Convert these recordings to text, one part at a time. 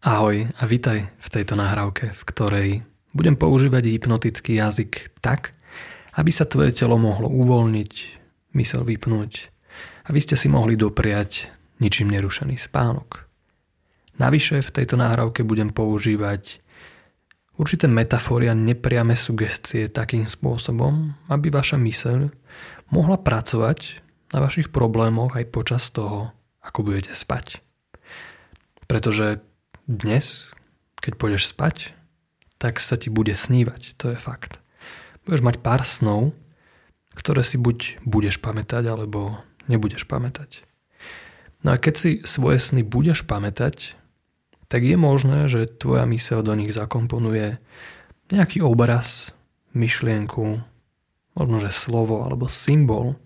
Ahoj a vitaj v tejto nahrávke, v ktorej budem používať hypnotický jazyk tak, aby sa tvoje telo mohlo uvoľniť, mysel vypnúť a vy ste si mohli dopriať ničím nerušený spánok. Navyše v tejto nahrávke budem používať určité metafory a nepriame sugestie takým spôsobom, aby vaša myseľ mohla pracovať na vašich problémoch aj počas toho, ako budete spať. Pretože dnes, keď pôjdeš spať, tak sa ti bude snívať, to je fakt. Budeš mať pár snov, ktoré si buď budeš pamätať, alebo nebudeš pamätať. No a keď si svoje sny budeš pamätať, tak je možné, že tvoja myseľ do nich zakomponuje nejaký obraz, myšlienku, možno že slovo alebo symbol,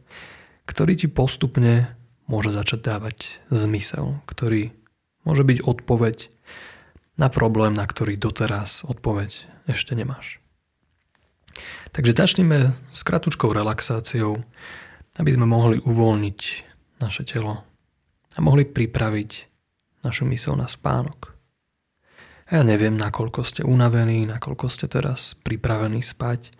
ktorý ti postupne môže začať dávať zmysel, ktorý môže byť odpoveď na problém, na ktorý doteraz odpoveď ešte nemáš. Takže začneme s kratučkou relaxáciou, aby sme mohli uvoľniť naše telo a mohli pripraviť našu mysel na spánok. A ja neviem, nakoľko ste unavení, nakoľko ste teraz pripravení spať.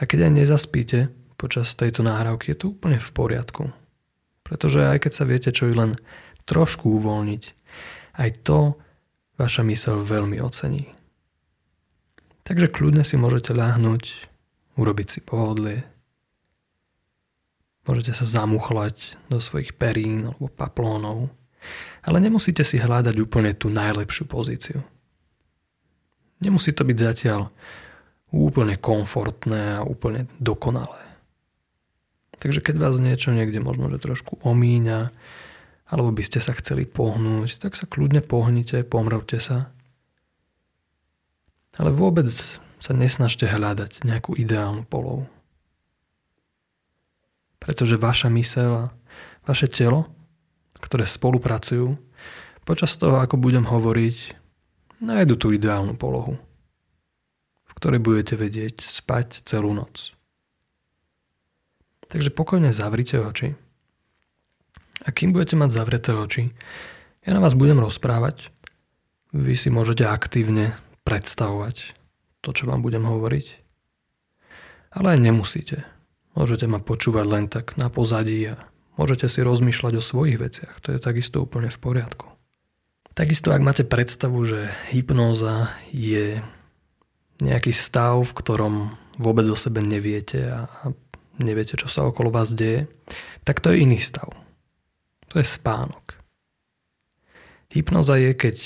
A keď aj nezaspíte počas tejto náhrávky, je to úplne v poriadku. Pretože aj keď sa viete čo len trošku uvoľniť, aj to vaša mysel veľmi ocení. Takže kľudne si môžete ľahnúť, urobiť si pohodlie. Môžete sa zamuchlať do svojich perín alebo paplónov, ale nemusíte si hľadať úplne tú najlepšiu pozíciu. Nemusí to byť zatiaľ úplne komfortné a úplne dokonalé. Takže keď vás niečo niekde možno že trošku omíňa, alebo by ste sa chceli pohnúť, tak sa kľudne pohnite, pomrvte sa. Ale vôbec sa nesnažte hľadať nejakú ideálnu polohu. Pretože vaša myseľ a vaše telo, ktoré spolupracujú, počas toho, ako budem hovoriť, nájdu tú ideálnu polohu, v ktorej budete vedieť spať celú noc. Takže pokojne zavrite oči a kým budete mať zavreté oči, ja na vás budem rozprávať. Vy si môžete aktívne predstavovať to, čo vám budem hovoriť. Ale aj nemusíte. Môžete ma počúvať len tak na pozadí a môžete si rozmýšľať o svojich veciach. To je takisto úplne v poriadku. Takisto, ak máte predstavu, že hypnóza je nejaký stav, v ktorom vôbec o sebe neviete a neviete, čo sa okolo vás deje, tak to je iný stav. To je spánok. Hypnoza je, keď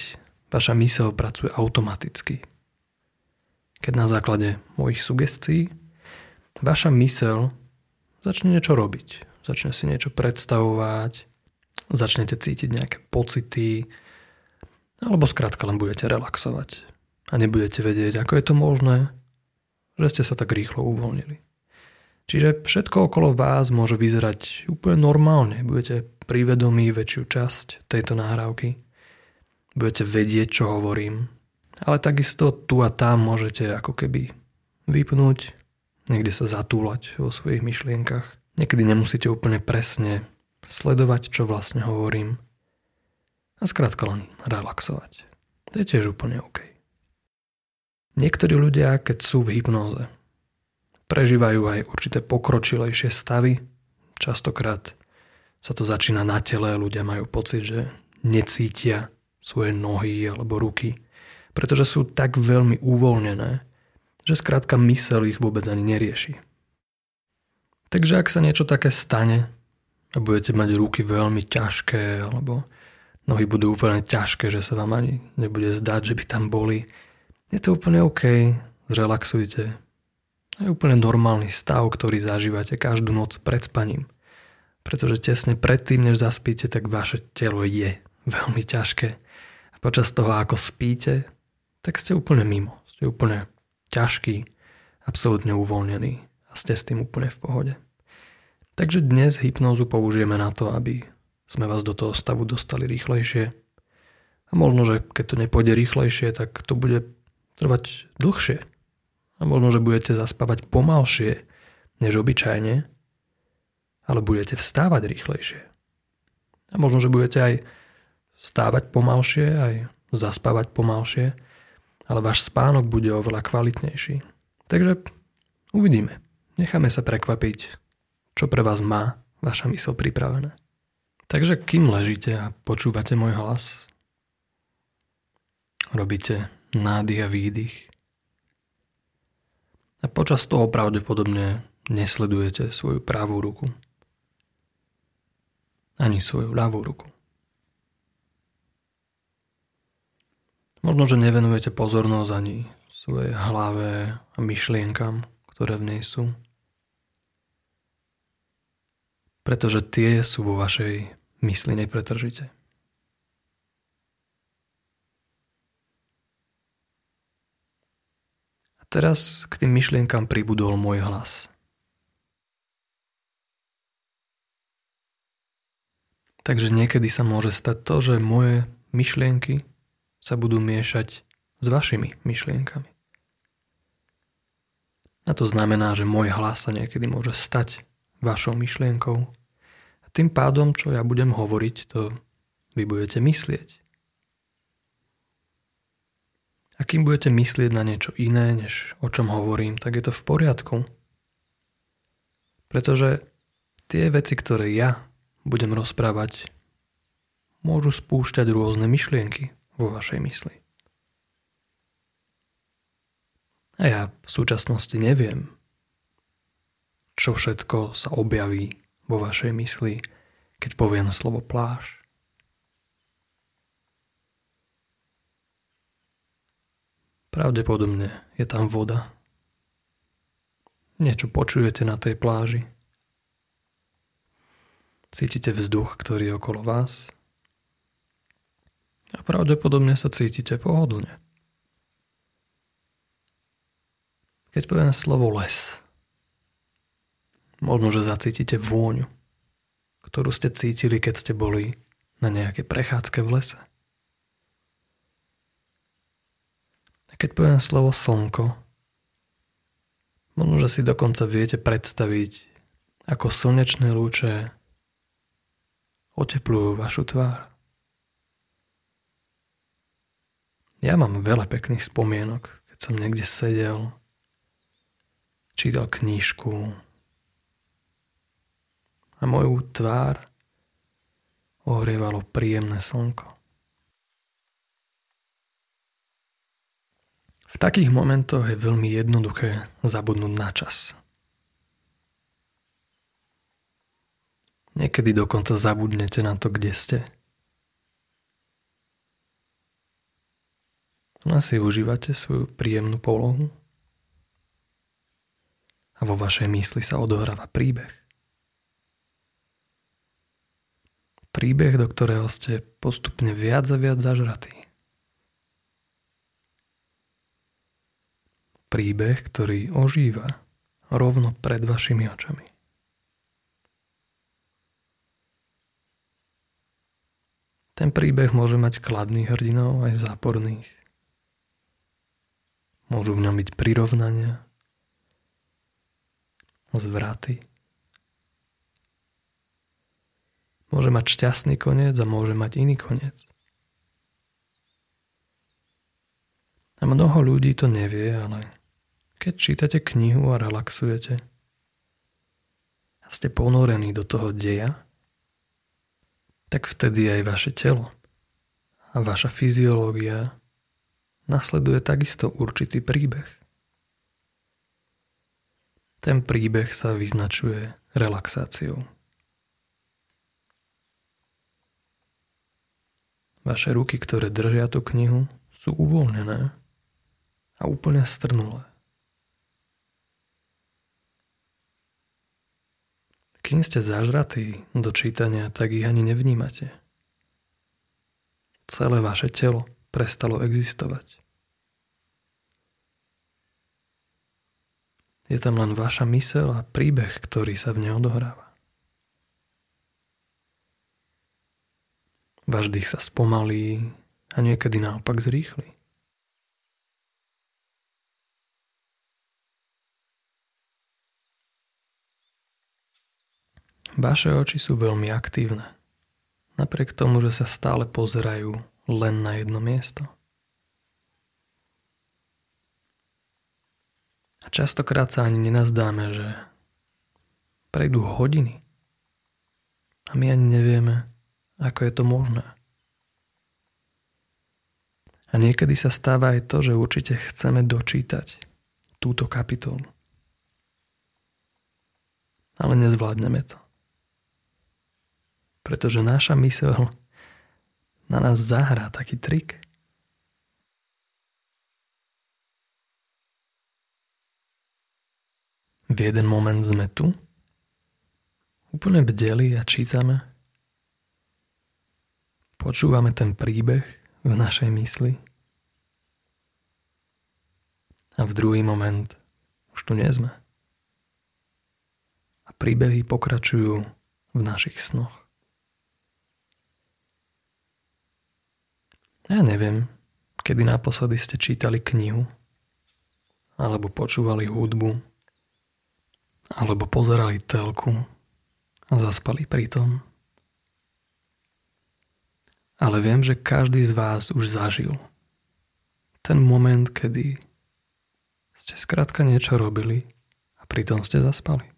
vaša myseľ pracuje automaticky. Keď na základe mojich sugestií vaša myseľ začne niečo robiť. Začne si niečo predstavovať, začnete cítiť nejaké pocity, alebo skrátka len budete relaxovať a nebudete vedieť, ako je to možné, že ste sa tak rýchlo uvoľnili. Čiže všetko okolo vás môže vyzerať úplne normálne. Budete privedomí väčšiu časť tejto nahrávky. Budete vedieť, čo hovorím. Ale takisto tu a tam môžete ako keby vypnúť, niekde sa zatúlať vo svojich myšlienkach. Niekedy nemusíte úplne presne sledovať, čo vlastne hovorím. A skrátka len relaxovať. To je tiež úplne OK. Niektorí ľudia, keď sú v hypnóze, prežívajú aj určité pokročilejšie stavy. Častokrát sa to začína na tele, ľudia majú pocit, že necítia svoje nohy alebo ruky, pretože sú tak veľmi uvoľnené, že skrátka mysel ich vôbec ani nerieši. Takže ak sa niečo také stane a budete mať ruky veľmi ťažké alebo nohy budú úplne ťažké, že sa vám ani nebude zdať, že by tam boli, je to úplne OK, zrelaxujte, je úplne normálny stav, ktorý zažívate každú noc pred spaním. Pretože tesne predtým, než zaspíte, tak vaše telo je veľmi ťažké. A počas toho, ako spíte, tak ste úplne mimo. Ste úplne ťažký, absolútne uvoľnený a ste s tým úplne v pohode. Takže dnes hypnózu použijeme na to, aby sme vás do toho stavu dostali rýchlejšie. A možno, že keď to nepôjde rýchlejšie, tak to bude trvať dlhšie. A možno, že budete zaspávať pomalšie než obyčajne, ale budete vstávať rýchlejšie. A možno, že budete aj vstávať pomalšie, aj zaspávať pomalšie, ale váš spánok bude oveľa kvalitnejší. Takže uvidíme. Necháme sa prekvapiť, čo pre vás má vaša mysl pripravené. Takže kým ležíte a počúvate môj hlas, robíte nádych a výdych. A počas toho pravdepodobne nesledujete svoju pravú ruku. Ani svoju ľavú ruku. Možno, že nevenujete pozornosť ani svojej hlave a myšlienkam, ktoré v nej sú. Pretože tie sú vo vašej mysli nepretržite. Teraz k tým myšlienkam pribudol môj hlas. Takže niekedy sa môže stať to, že moje myšlienky sa budú miešať s vašimi myšlienkami. A to znamená, že môj hlas sa niekedy môže stať vašou myšlienkou. A tým pádom, čo ja budem hovoriť, to vy budete myslieť. A kým budete myslieť na niečo iné, než o čom hovorím, tak je to v poriadku. Pretože tie veci, ktoré ja budem rozprávať, môžu spúšťať rôzne myšlienky vo vašej mysli. A ja v súčasnosti neviem, čo všetko sa objaví vo vašej mysli, keď poviem slovo pláž. Pravdepodobne je tam voda. Niečo počujete na tej pláži. Cítite vzduch, ktorý je okolo vás a pravdepodobne sa cítite pohodlne. Keď poviem slovo les, možno, že zacítite vôňu, ktorú ste cítili, keď ste boli na nejakej prechádzke v lese. Keď poviem slovo slnko, možno, že si dokonca viete predstaviť, ako slnečné lúče oteplujú vašu tvár. Ja mám veľa pekných spomienok, keď som niekde sedel, čítal knížku a moju tvár ohrievalo príjemné slnko. V takých momentoch je veľmi jednoduché zabudnúť na čas. Niekedy dokonca zabudnete na to, kde ste – Len si užívate svoju príjemnú polohu a vo vašej mysli sa odohráva príbeh. Príbeh, do ktorého ste postupne viac a viac zažratí. Príbeh, ktorý ožíva rovno pred vašimi očami. Ten príbeh môže mať kladných hrdinov aj záporných. Môžu v ňom byť prirovnania, zvraty. Môže mať šťastný koniec a môže mať iný koniec. A mnoho ľudí to nevie, ale keď čítate knihu a relaxujete a ste ponorení do toho deja, tak vtedy aj vaše telo a vaša fyziológia nasleduje takisto určitý príbeh. Ten príbeh sa vyznačuje relaxáciou. Vaše ruky, ktoré držia tú knihu, sú uvoľnené a úplne strnulé. Kým ste zažratí do čítania, tak ich ani nevnímate. Celé vaše telo prestalo existovať. Je tam len vaša mysel a príbeh, ktorý sa v nej odohráva. Váš dých sa spomalí a niekedy naopak zrýchli. Vaše oči sú veľmi aktívne. Napriek tomu, že sa stále pozerajú len na jedno miesto. A častokrát sa ani nenazdáme, že prejdú hodiny a my ani nevieme, ako je to možné. A niekedy sa stáva aj to, že určite chceme dočítať túto kapitolu. Ale nezvládneme to. Pretože naša mysel na nás zahrá taký trik. V jeden moment sme tu, úplne bdeli a čítame. Počúvame ten príbeh v našej mysli. A v druhý moment už tu nie sme. A príbehy pokračujú v našich snoch. Ja neviem, kedy naposledy ste čítali knihu, alebo počúvali hudbu, alebo pozerali telku a zaspali pri tom. Ale viem, že každý z vás už zažil ten moment, kedy ste skrátka niečo robili a pritom ste zaspali.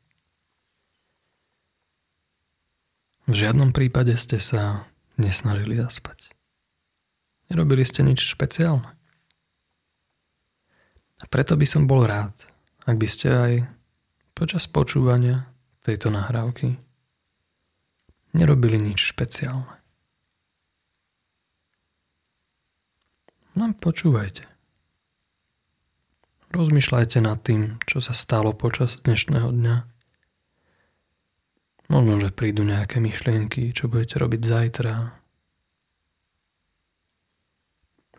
V žiadnom prípade ste sa nesnažili zaspať. Nerobili ste nič špeciálne. A preto by som bol rád, ak by ste aj počas počúvania tejto nahrávky nerobili nič špeciálne. Len počúvajte. Rozmýšľajte nad tým, čo sa stalo počas dnešného dňa. Možno, že prídu nejaké myšlienky, čo budete robiť zajtra,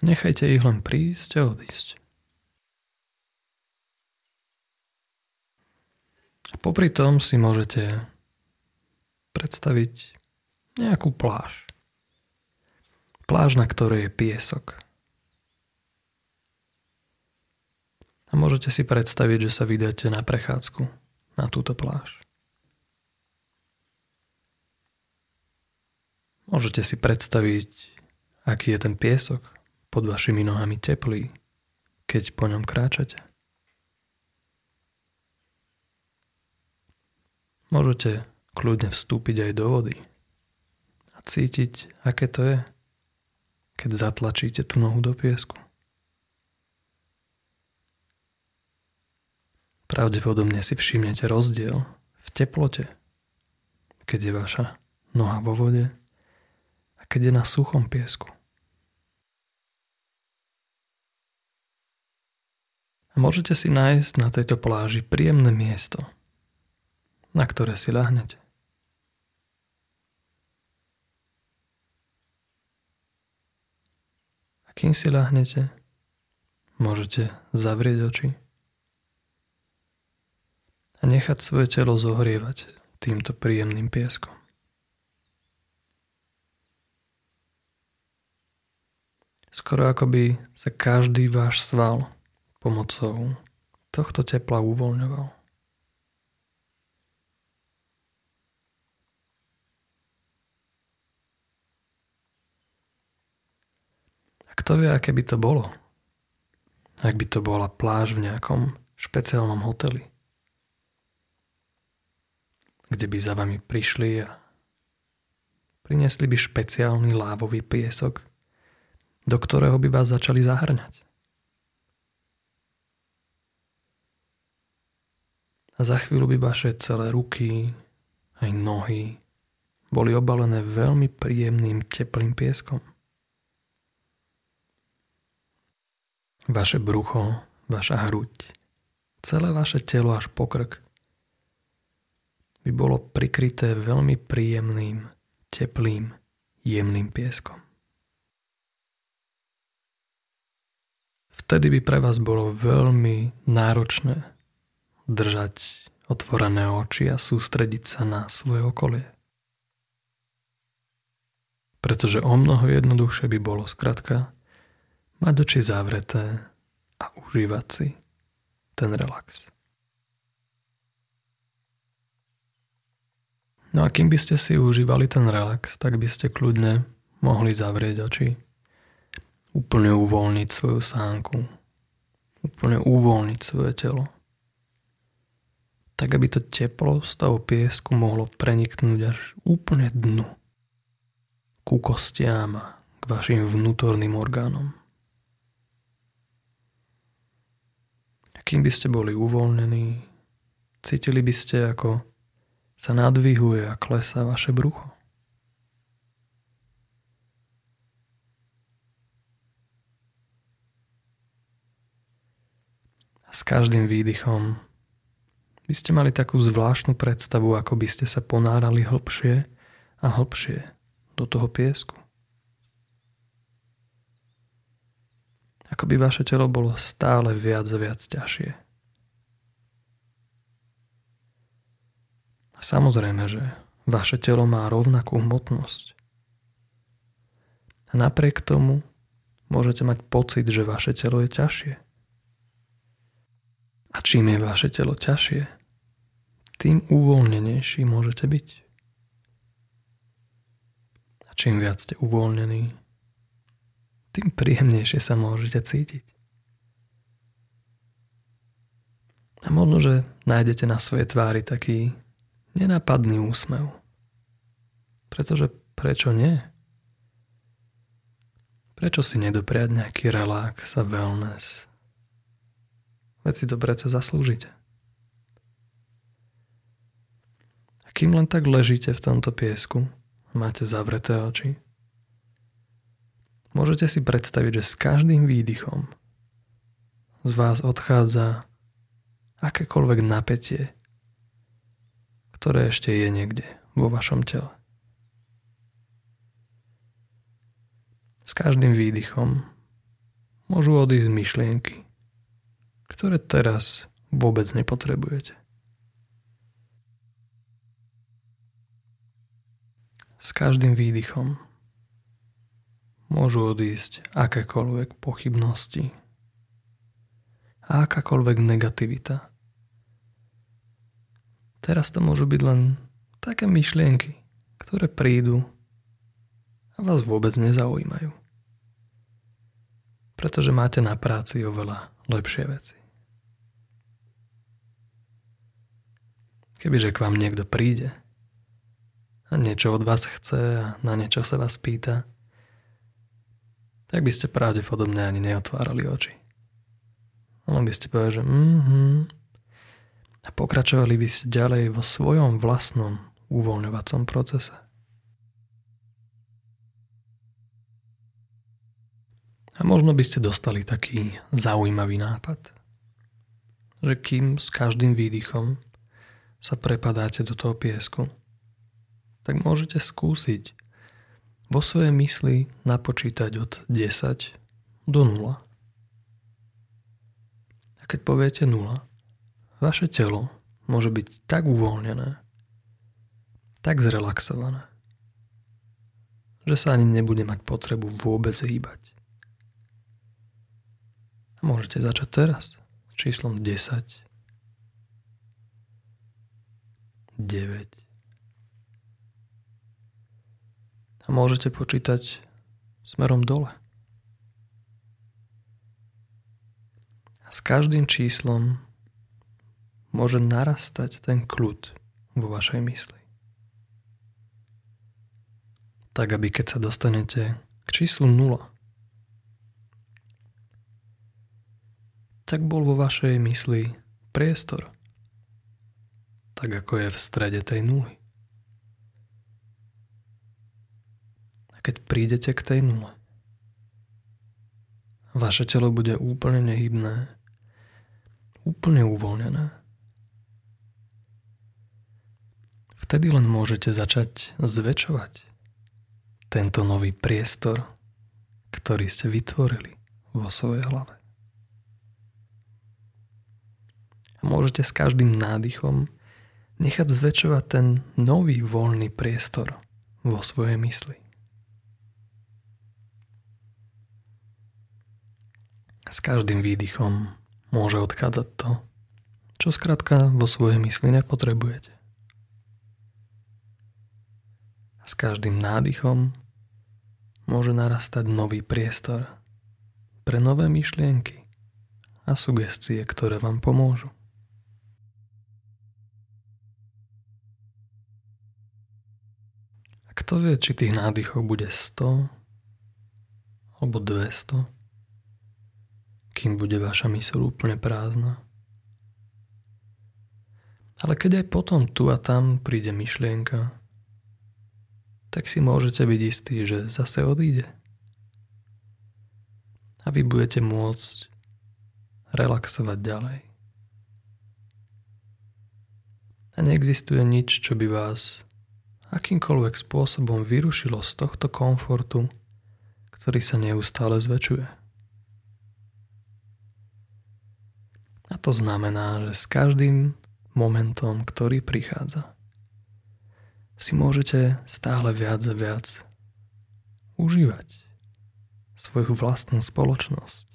Nechajte ich len prísť a odísť. A popri tom si môžete predstaviť nejakú pláž. Pláž, na ktorej je piesok. A môžete si predstaviť, že sa vydáte na prechádzku na túto pláž. Môžete si predstaviť, aký je ten piesok, pod vašimi nohami teplý, keď po ňom kráčate. Môžete kľudne vstúpiť aj do vody a cítiť, aké to je, keď zatlačíte tú nohu do piesku. Pravdepodobne si všimnete rozdiel v teplote, keď je vaša noha vo vode a keď je na suchom piesku. A môžete si nájsť na tejto pláži príjemné miesto, na ktoré si ľahnete. A kým si ľahnete, môžete zavrieť oči a nechať svoje telo zohrievať týmto príjemným pieskom. Skoro ako by sa každý váš sval pomocou tohto tepla uvoľňoval. A kto vie, aké by to bolo? Ak by to bola pláž v nejakom špeciálnom hoteli, kde by za vami prišli a priniesli by špeciálny lávový piesok, do ktorého by vás začali zahrňať. A za chvíľu by vaše celé ruky aj nohy boli obalené veľmi príjemným teplým pieskom. Vaše brucho, vaša hruď, celé vaše telo až po krk by bolo prikryté veľmi príjemným, teplým, jemným pieskom. Vtedy by pre vás bolo veľmi náročné držať otvorené oči a sústrediť sa na svoje okolie. Pretože o mnoho jednoduchšie by bolo skratka mať oči zavreté a užívať si ten relax. No a kým by ste si užívali ten relax, tak by ste kľudne mohli zavrieť oči úplne uvoľniť svoju sánku, úplne uvoľniť svoje telo. Tak, aby to teplo z toho piesku mohlo preniknúť až úplne dnu. Ku kostiam a k vašim vnútorným orgánom. A kým by ste boli uvoľnení, cítili by ste, ako sa nadvihuje a klesá vaše brucho. s každým výdychom by ste mali takú zvláštnu predstavu, ako by ste sa ponárali hlbšie a hlbšie do toho piesku. Ako by vaše telo bolo stále viac a viac ťažšie. A samozrejme, že vaše telo má rovnakú hmotnosť. A napriek tomu môžete mať pocit, že vaše telo je ťažšie. A čím je vaše telo ťažšie, tým uvoľnenejší môžete byť. A čím viac ste uvoľnení, tým príjemnejšie sa môžete cítiť. A možno, že nájdete na svojej tvári taký nenápadný úsmev. Pretože prečo nie? Prečo si nedopriať nejaký relax a wellness Veď si to predsa zaslúžite. A kým len tak ležíte v tomto piesku, máte zavreté oči, môžete si predstaviť, že s každým výdychom z vás odchádza akékoľvek napätie, ktoré ešte je niekde vo vašom tele. S každým výdychom môžu odísť myšlienky, ktoré teraz vôbec nepotrebujete. S každým výdychom môžu odísť akékoľvek pochybnosti a akákoľvek negativita. Teraz to môžu byť len také myšlienky, ktoré prídu a vás vôbec nezaujímajú. Pretože máte na práci oveľa lepšie veci. Kebyže k vám niekto príde niečo od vás chce a na niečo sa vás pýta, tak by ste pravdepodobne ani neotvárali oči. Len by ste povedali, že mm-hmm. A pokračovali by ste ďalej vo svojom vlastnom uvoľňovacom procese. A možno by ste dostali taký zaujímavý nápad, že kým s každým výdychom sa prepadáte do toho piesku, tak môžete skúsiť vo svojej mysli napočítať od 10 do 0. A keď poviete 0, vaše telo môže byť tak uvoľnené, tak zrelaxované, že sa ani nebude mať potrebu vôbec hýbať. A môžete začať teraz s číslom 10 9. A môžete počítať smerom dole. A s každým číslom môže narastať ten kľud vo vašej mysli. Tak, aby keď sa dostanete k číslu 0, tak bol vo vašej mysli priestor, tak ako je v strede tej nuly. Keď prídete k tej nule, vaše telo bude úplne nehybné, úplne uvoľnené. Vtedy len môžete začať zväčšovať tento nový priestor, ktorý ste vytvorili vo svojej hlave. Môžete s každým nádychom nechať zväčšovať ten nový voľný priestor vo svojej mysli. S každým výdychom môže odchádzať to, čo skrátka vo svojej mysli nepotrebujete. A s každým nádychom môže narastať nový priestor pre nové myšlienky a sugestie, ktoré vám pomôžu. A kto vie, či tých nádychov bude 100 alebo 200, kým bude vaša mysl úplne prázdna. Ale keď aj potom tu a tam príde myšlienka, tak si môžete byť istí, že zase odíde. A vy budete môcť relaxovať ďalej. A neexistuje nič, čo by vás akýmkoľvek spôsobom vyrušilo z tohto komfortu, ktorý sa neustále zväčšuje. To znamená, že s každým momentom, ktorý prichádza, si môžete stále viac a viac užívať svoju vlastnú spoločnosť.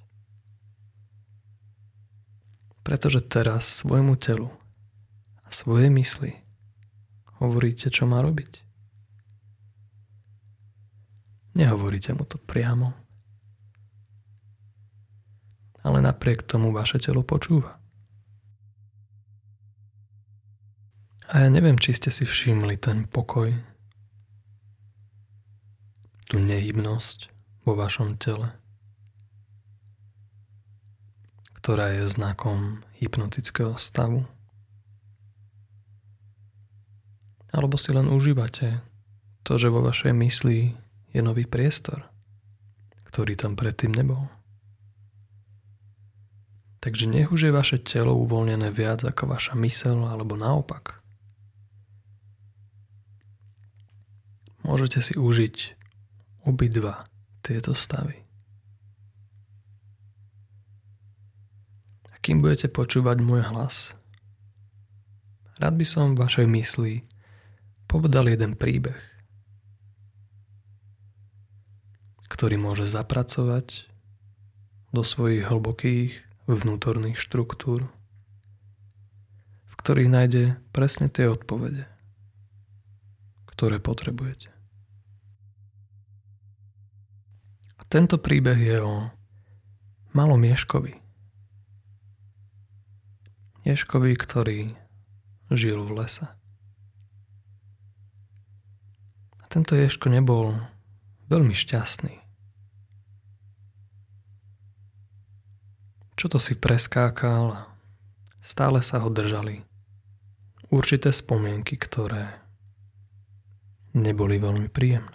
Pretože teraz svojmu telu a svoje mysli hovoríte, čo má robiť. Nehovoríte mu to priamo. Ale napriek tomu vaše telo počúva. A ja neviem, či ste si všimli ten pokoj, tú nehybnosť vo vašom tele, ktorá je znakom hypnotického stavu. Alebo si len užívate to, že vo vašej mysli je nový priestor, ktorý tam predtým nebol. Takže nech už je vaše telo uvoľnené viac ako vaša mysel alebo naopak. Môžete si užiť obidva tieto stavy. A kým budete počúvať môj hlas, rád by som v vašej mysli povedal jeden príbeh – ktorý môže zapracovať do svojich hlbokých vnútorných štruktúr, v ktorých nájde presne tie odpovede, ktoré potrebujete. A tento príbeh je o malom Ješkovi. Ješkovi, ktorý žil v lese. A tento Ješko nebol veľmi šťastný. Čo to si preskákal stále sa ho držali určité spomienky, ktoré neboli veľmi príjemné.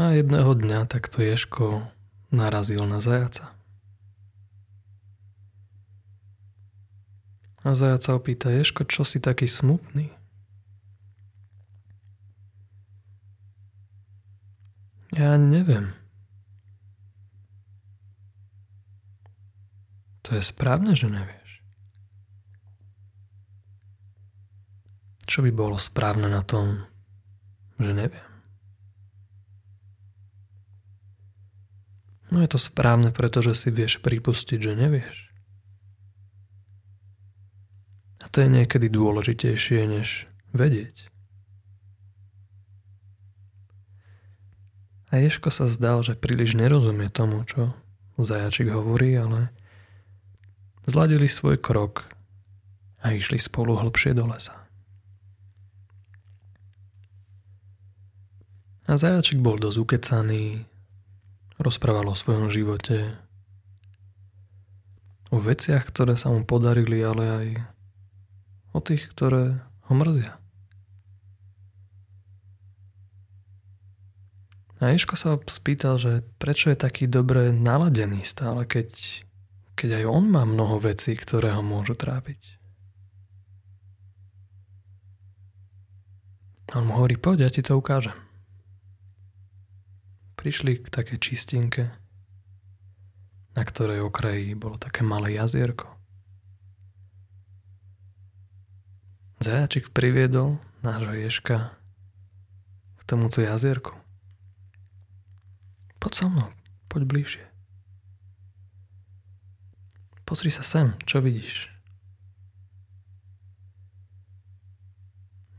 A jedného dňa takto Ješko narazil na zajaca. A zajac sa opýta, Ješko, čo si taký smutný? Ja neviem. To je správne, že nevieš. Čo by bolo správne na tom, že neviem? No je to správne, pretože si vieš pripustiť, že nevieš. A to je niekedy dôležitejšie, než vedieť. A Ješko sa zdal, že príliš nerozumie tomu, čo zajačik hovorí, ale zladili svoj krok a išli spolu hlbšie do lesa. A zajačik bol dosť ukecaný, rozprával o svojom živote, o veciach, ktoré sa mu podarili, ale aj o tých, ktoré ho mrzia. A Ješko sa spýtal, že prečo je taký dobre naladený stále, keď keď aj on má mnoho vecí, ktoré ho môžu trápiť. A on mu hovorí, poď, ja ti to ukážem. Prišli k takej čistinke, na ktorej okraji bolo také malé jazierko. Zajačik priviedol nášho ježka k tomuto jazierku. Poď so mnou, poď bližšie. Pozri sa sem, čo vidíš?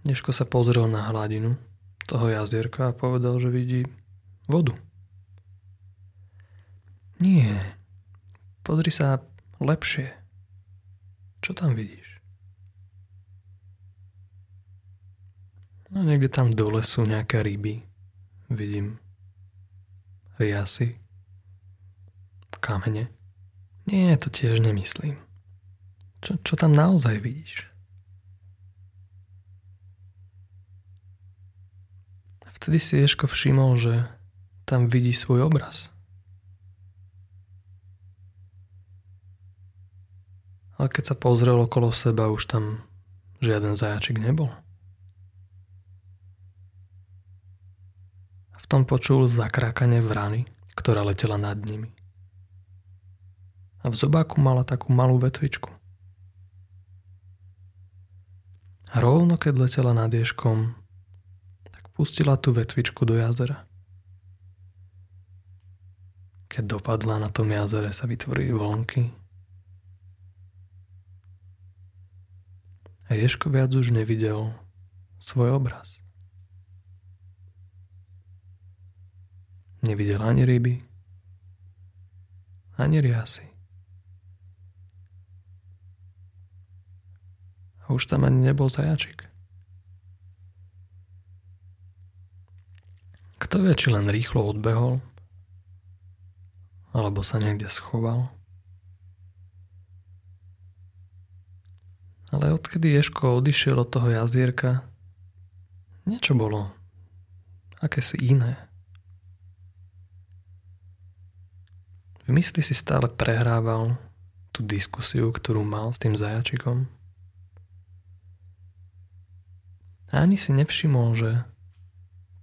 Neško sa pozrel na hladinu toho jazierka a povedal, že vidí vodu. Nie. Podri sa lepšie. Čo tam vidíš? No niekde tam dole sú nejaké ryby. Vidím riasy, kamene. Nie, to tiež nemyslím. Čo, čo tam naozaj vidíš? Vtedy si Ješko všimol, že tam vidí svoj obraz. Ale keď sa pozrel okolo seba, už tam žiaden zajačik nebol. V tom počul zakrákanie vrany, ktorá letela nad nimi. A v zobáku mala takú malú vetvičku. A rovno keď letela nad ježkom, tak pustila tú vetvičku do jazera. Keď dopadla na tom jazere, sa vytvorili vlnky A Ješko viac už nevidel svoj obraz. Nevidel ani ryby, ani riasy. A už tam ani nebol zajačik. Kto vie, či len rýchlo odbehol, alebo sa niekde schoval. Ale odkedy Ješko odišiel od toho jazierka, niečo bolo akési iné. V mysli si stále prehrával tú diskusiu, ktorú mal s tým zajačikom. A ani si nevšimol, že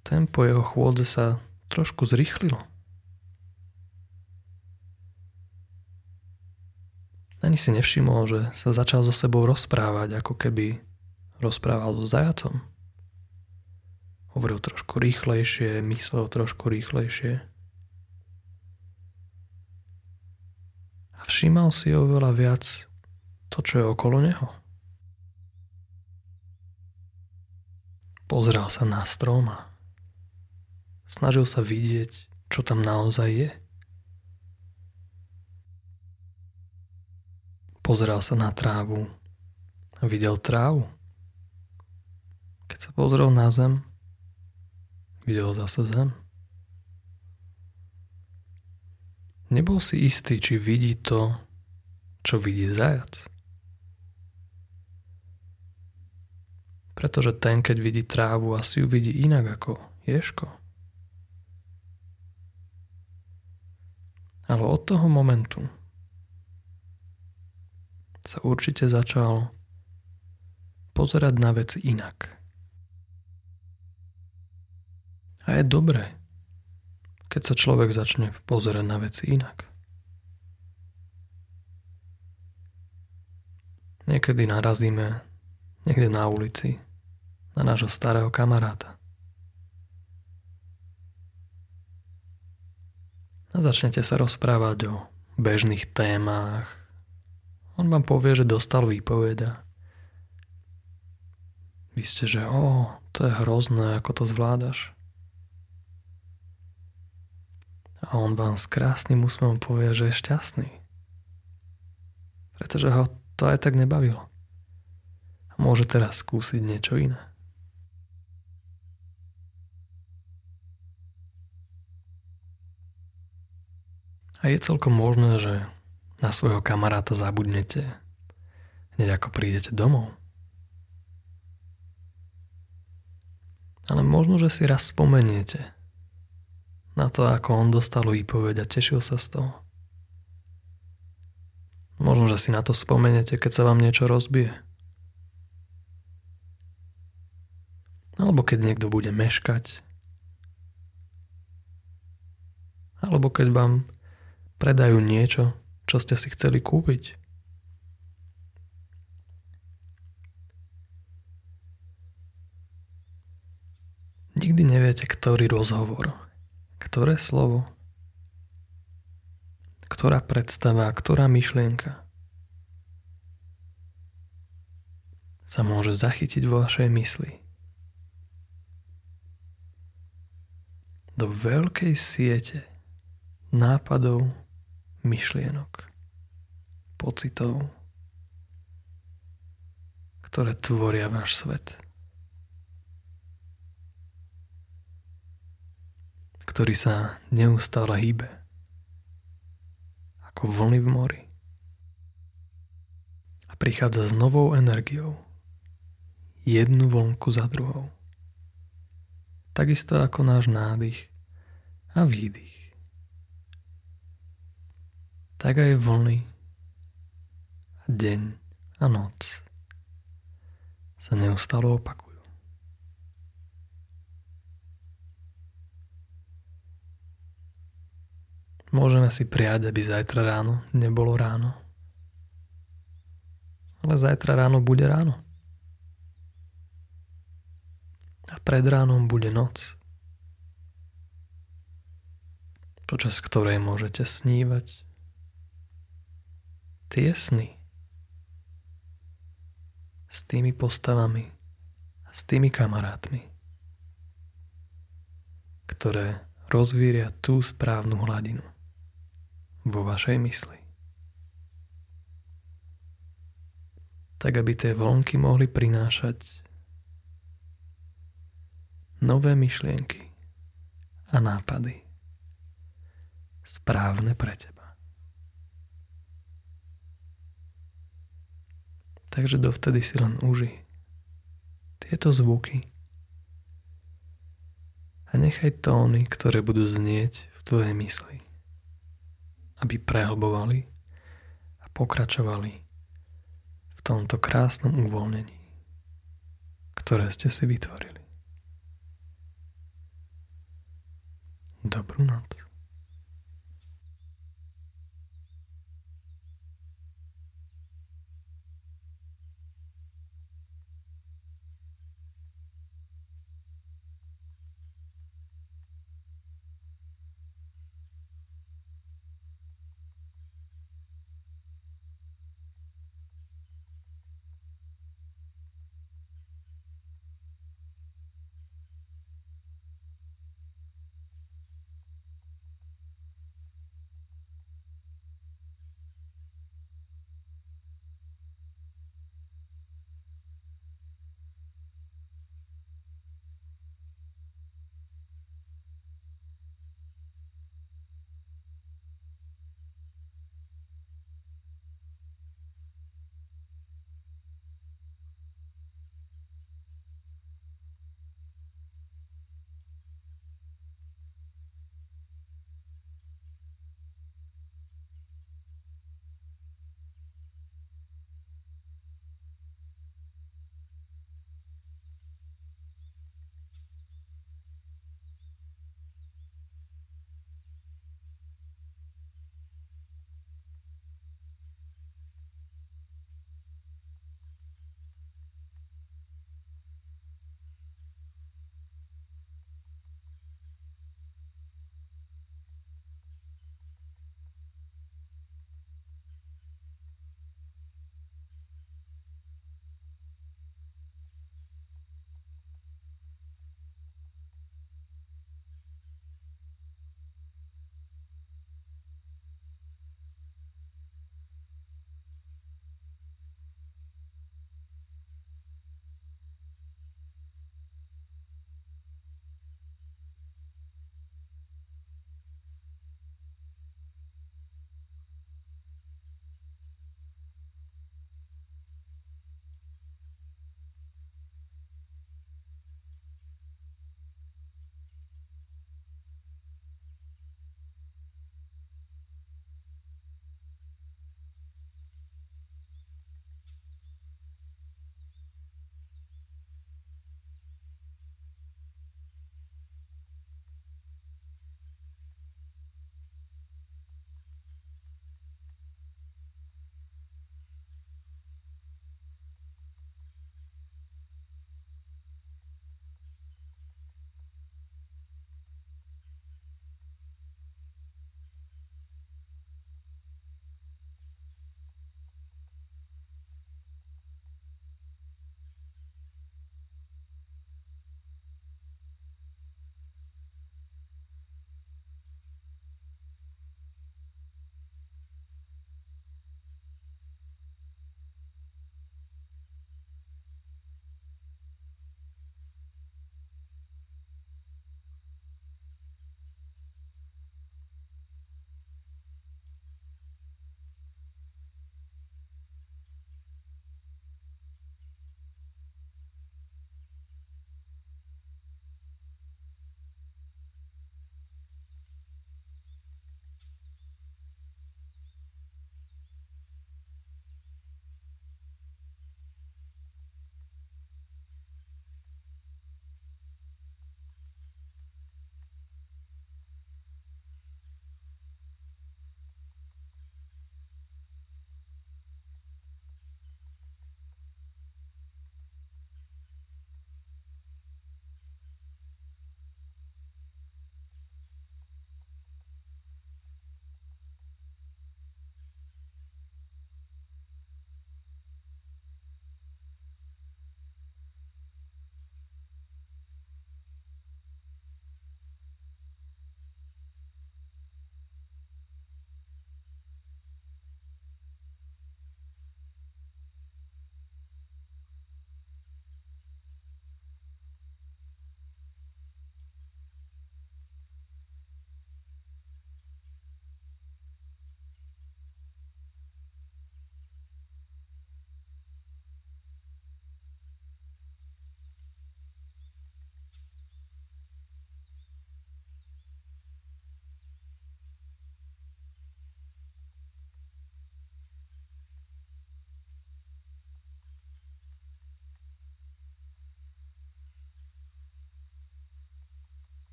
tempo jeho chôdze sa trošku zrýchlilo. Ani si nevšimol, že sa začal so sebou rozprávať, ako keby rozprával so zajacom. Hovoril trošku rýchlejšie, myslel trošku rýchlejšie. A všímal si oveľa viac to, čo je okolo neho. Pozrel sa na strom a snažil sa vidieť, čo tam naozaj je. Pozeral sa na trávu a videl trávu. Keď sa pozrel na zem, videl zase zem. Nebol si istý, či vidí to, čo vidí zajac. Pretože ten, keď vidí trávu, asi ju vidí inak ako ješko. Ale od toho momentu, sa určite začal pozerať na veci inak. A je dobré, keď sa človek začne pozerať na veci inak. Niekedy narazíme niekde na ulici na nášho starého kamaráta. A začnete sa rozprávať o bežných témach, on vám povie, že dostal výpoveď a vy ste, že o, to je hrozné, ako to zvládaš. A on vám s krásnym úsmevom povie, že je šťastný. Pretože ho to aj tak nebavilo. A môže teraz skúsiť niečo iné. A je celkom možné, že na svojho kamaráta zabudnete, hneď ako prídete domov. Ale možno, že si raz spomeniete na to, ako on dostal výpoveď a tešil sa z toho. Možno, že si na to spomeniete, keď sa vám niečo rozbije. Alebo keď niekto bude meškať. Alebo keď vám predajú niečo, čo ste si chceli kúpiť. Nikdy neviete, ktorý rozhovor, ktoré slovo, ktorá predstava, ktorá myšlienka sa môže zachytiť vo vašej mysli. do veľkej siete nápadov, myšlienok, pocitov, ktoré tvoria váš svet. Ktorý sa neustále hýbe ako vlny v mori a prichádza s novou energiou jednu vlnku za druhou takisto ako náš nádych a výdych. Tak aj vlny a deň a noc sa neustále opakujú. Môžeme si prijať, aby zajtra ráno nebolo ráno. Ale zajtra ráno bude ráno. pred ránom bude noc, počas ktorej môžete snívať tie sny s tými postavami a s tými kamarátmi, ktoré rozvíria tú správnu hladinu vo vašej mysli. Tak, aby tie vlnky mohli prinášať nové myšlienky a nápady správne pre teba. Takže dovtedy si len uži tieto zvuky a nechaj tóny, ktoré budú znieť v tvojej mysli, aby prehlbovali a pokračovali v tomto krásnom uvoľnení, ktoré ste si vytvorili. Dobrú noc.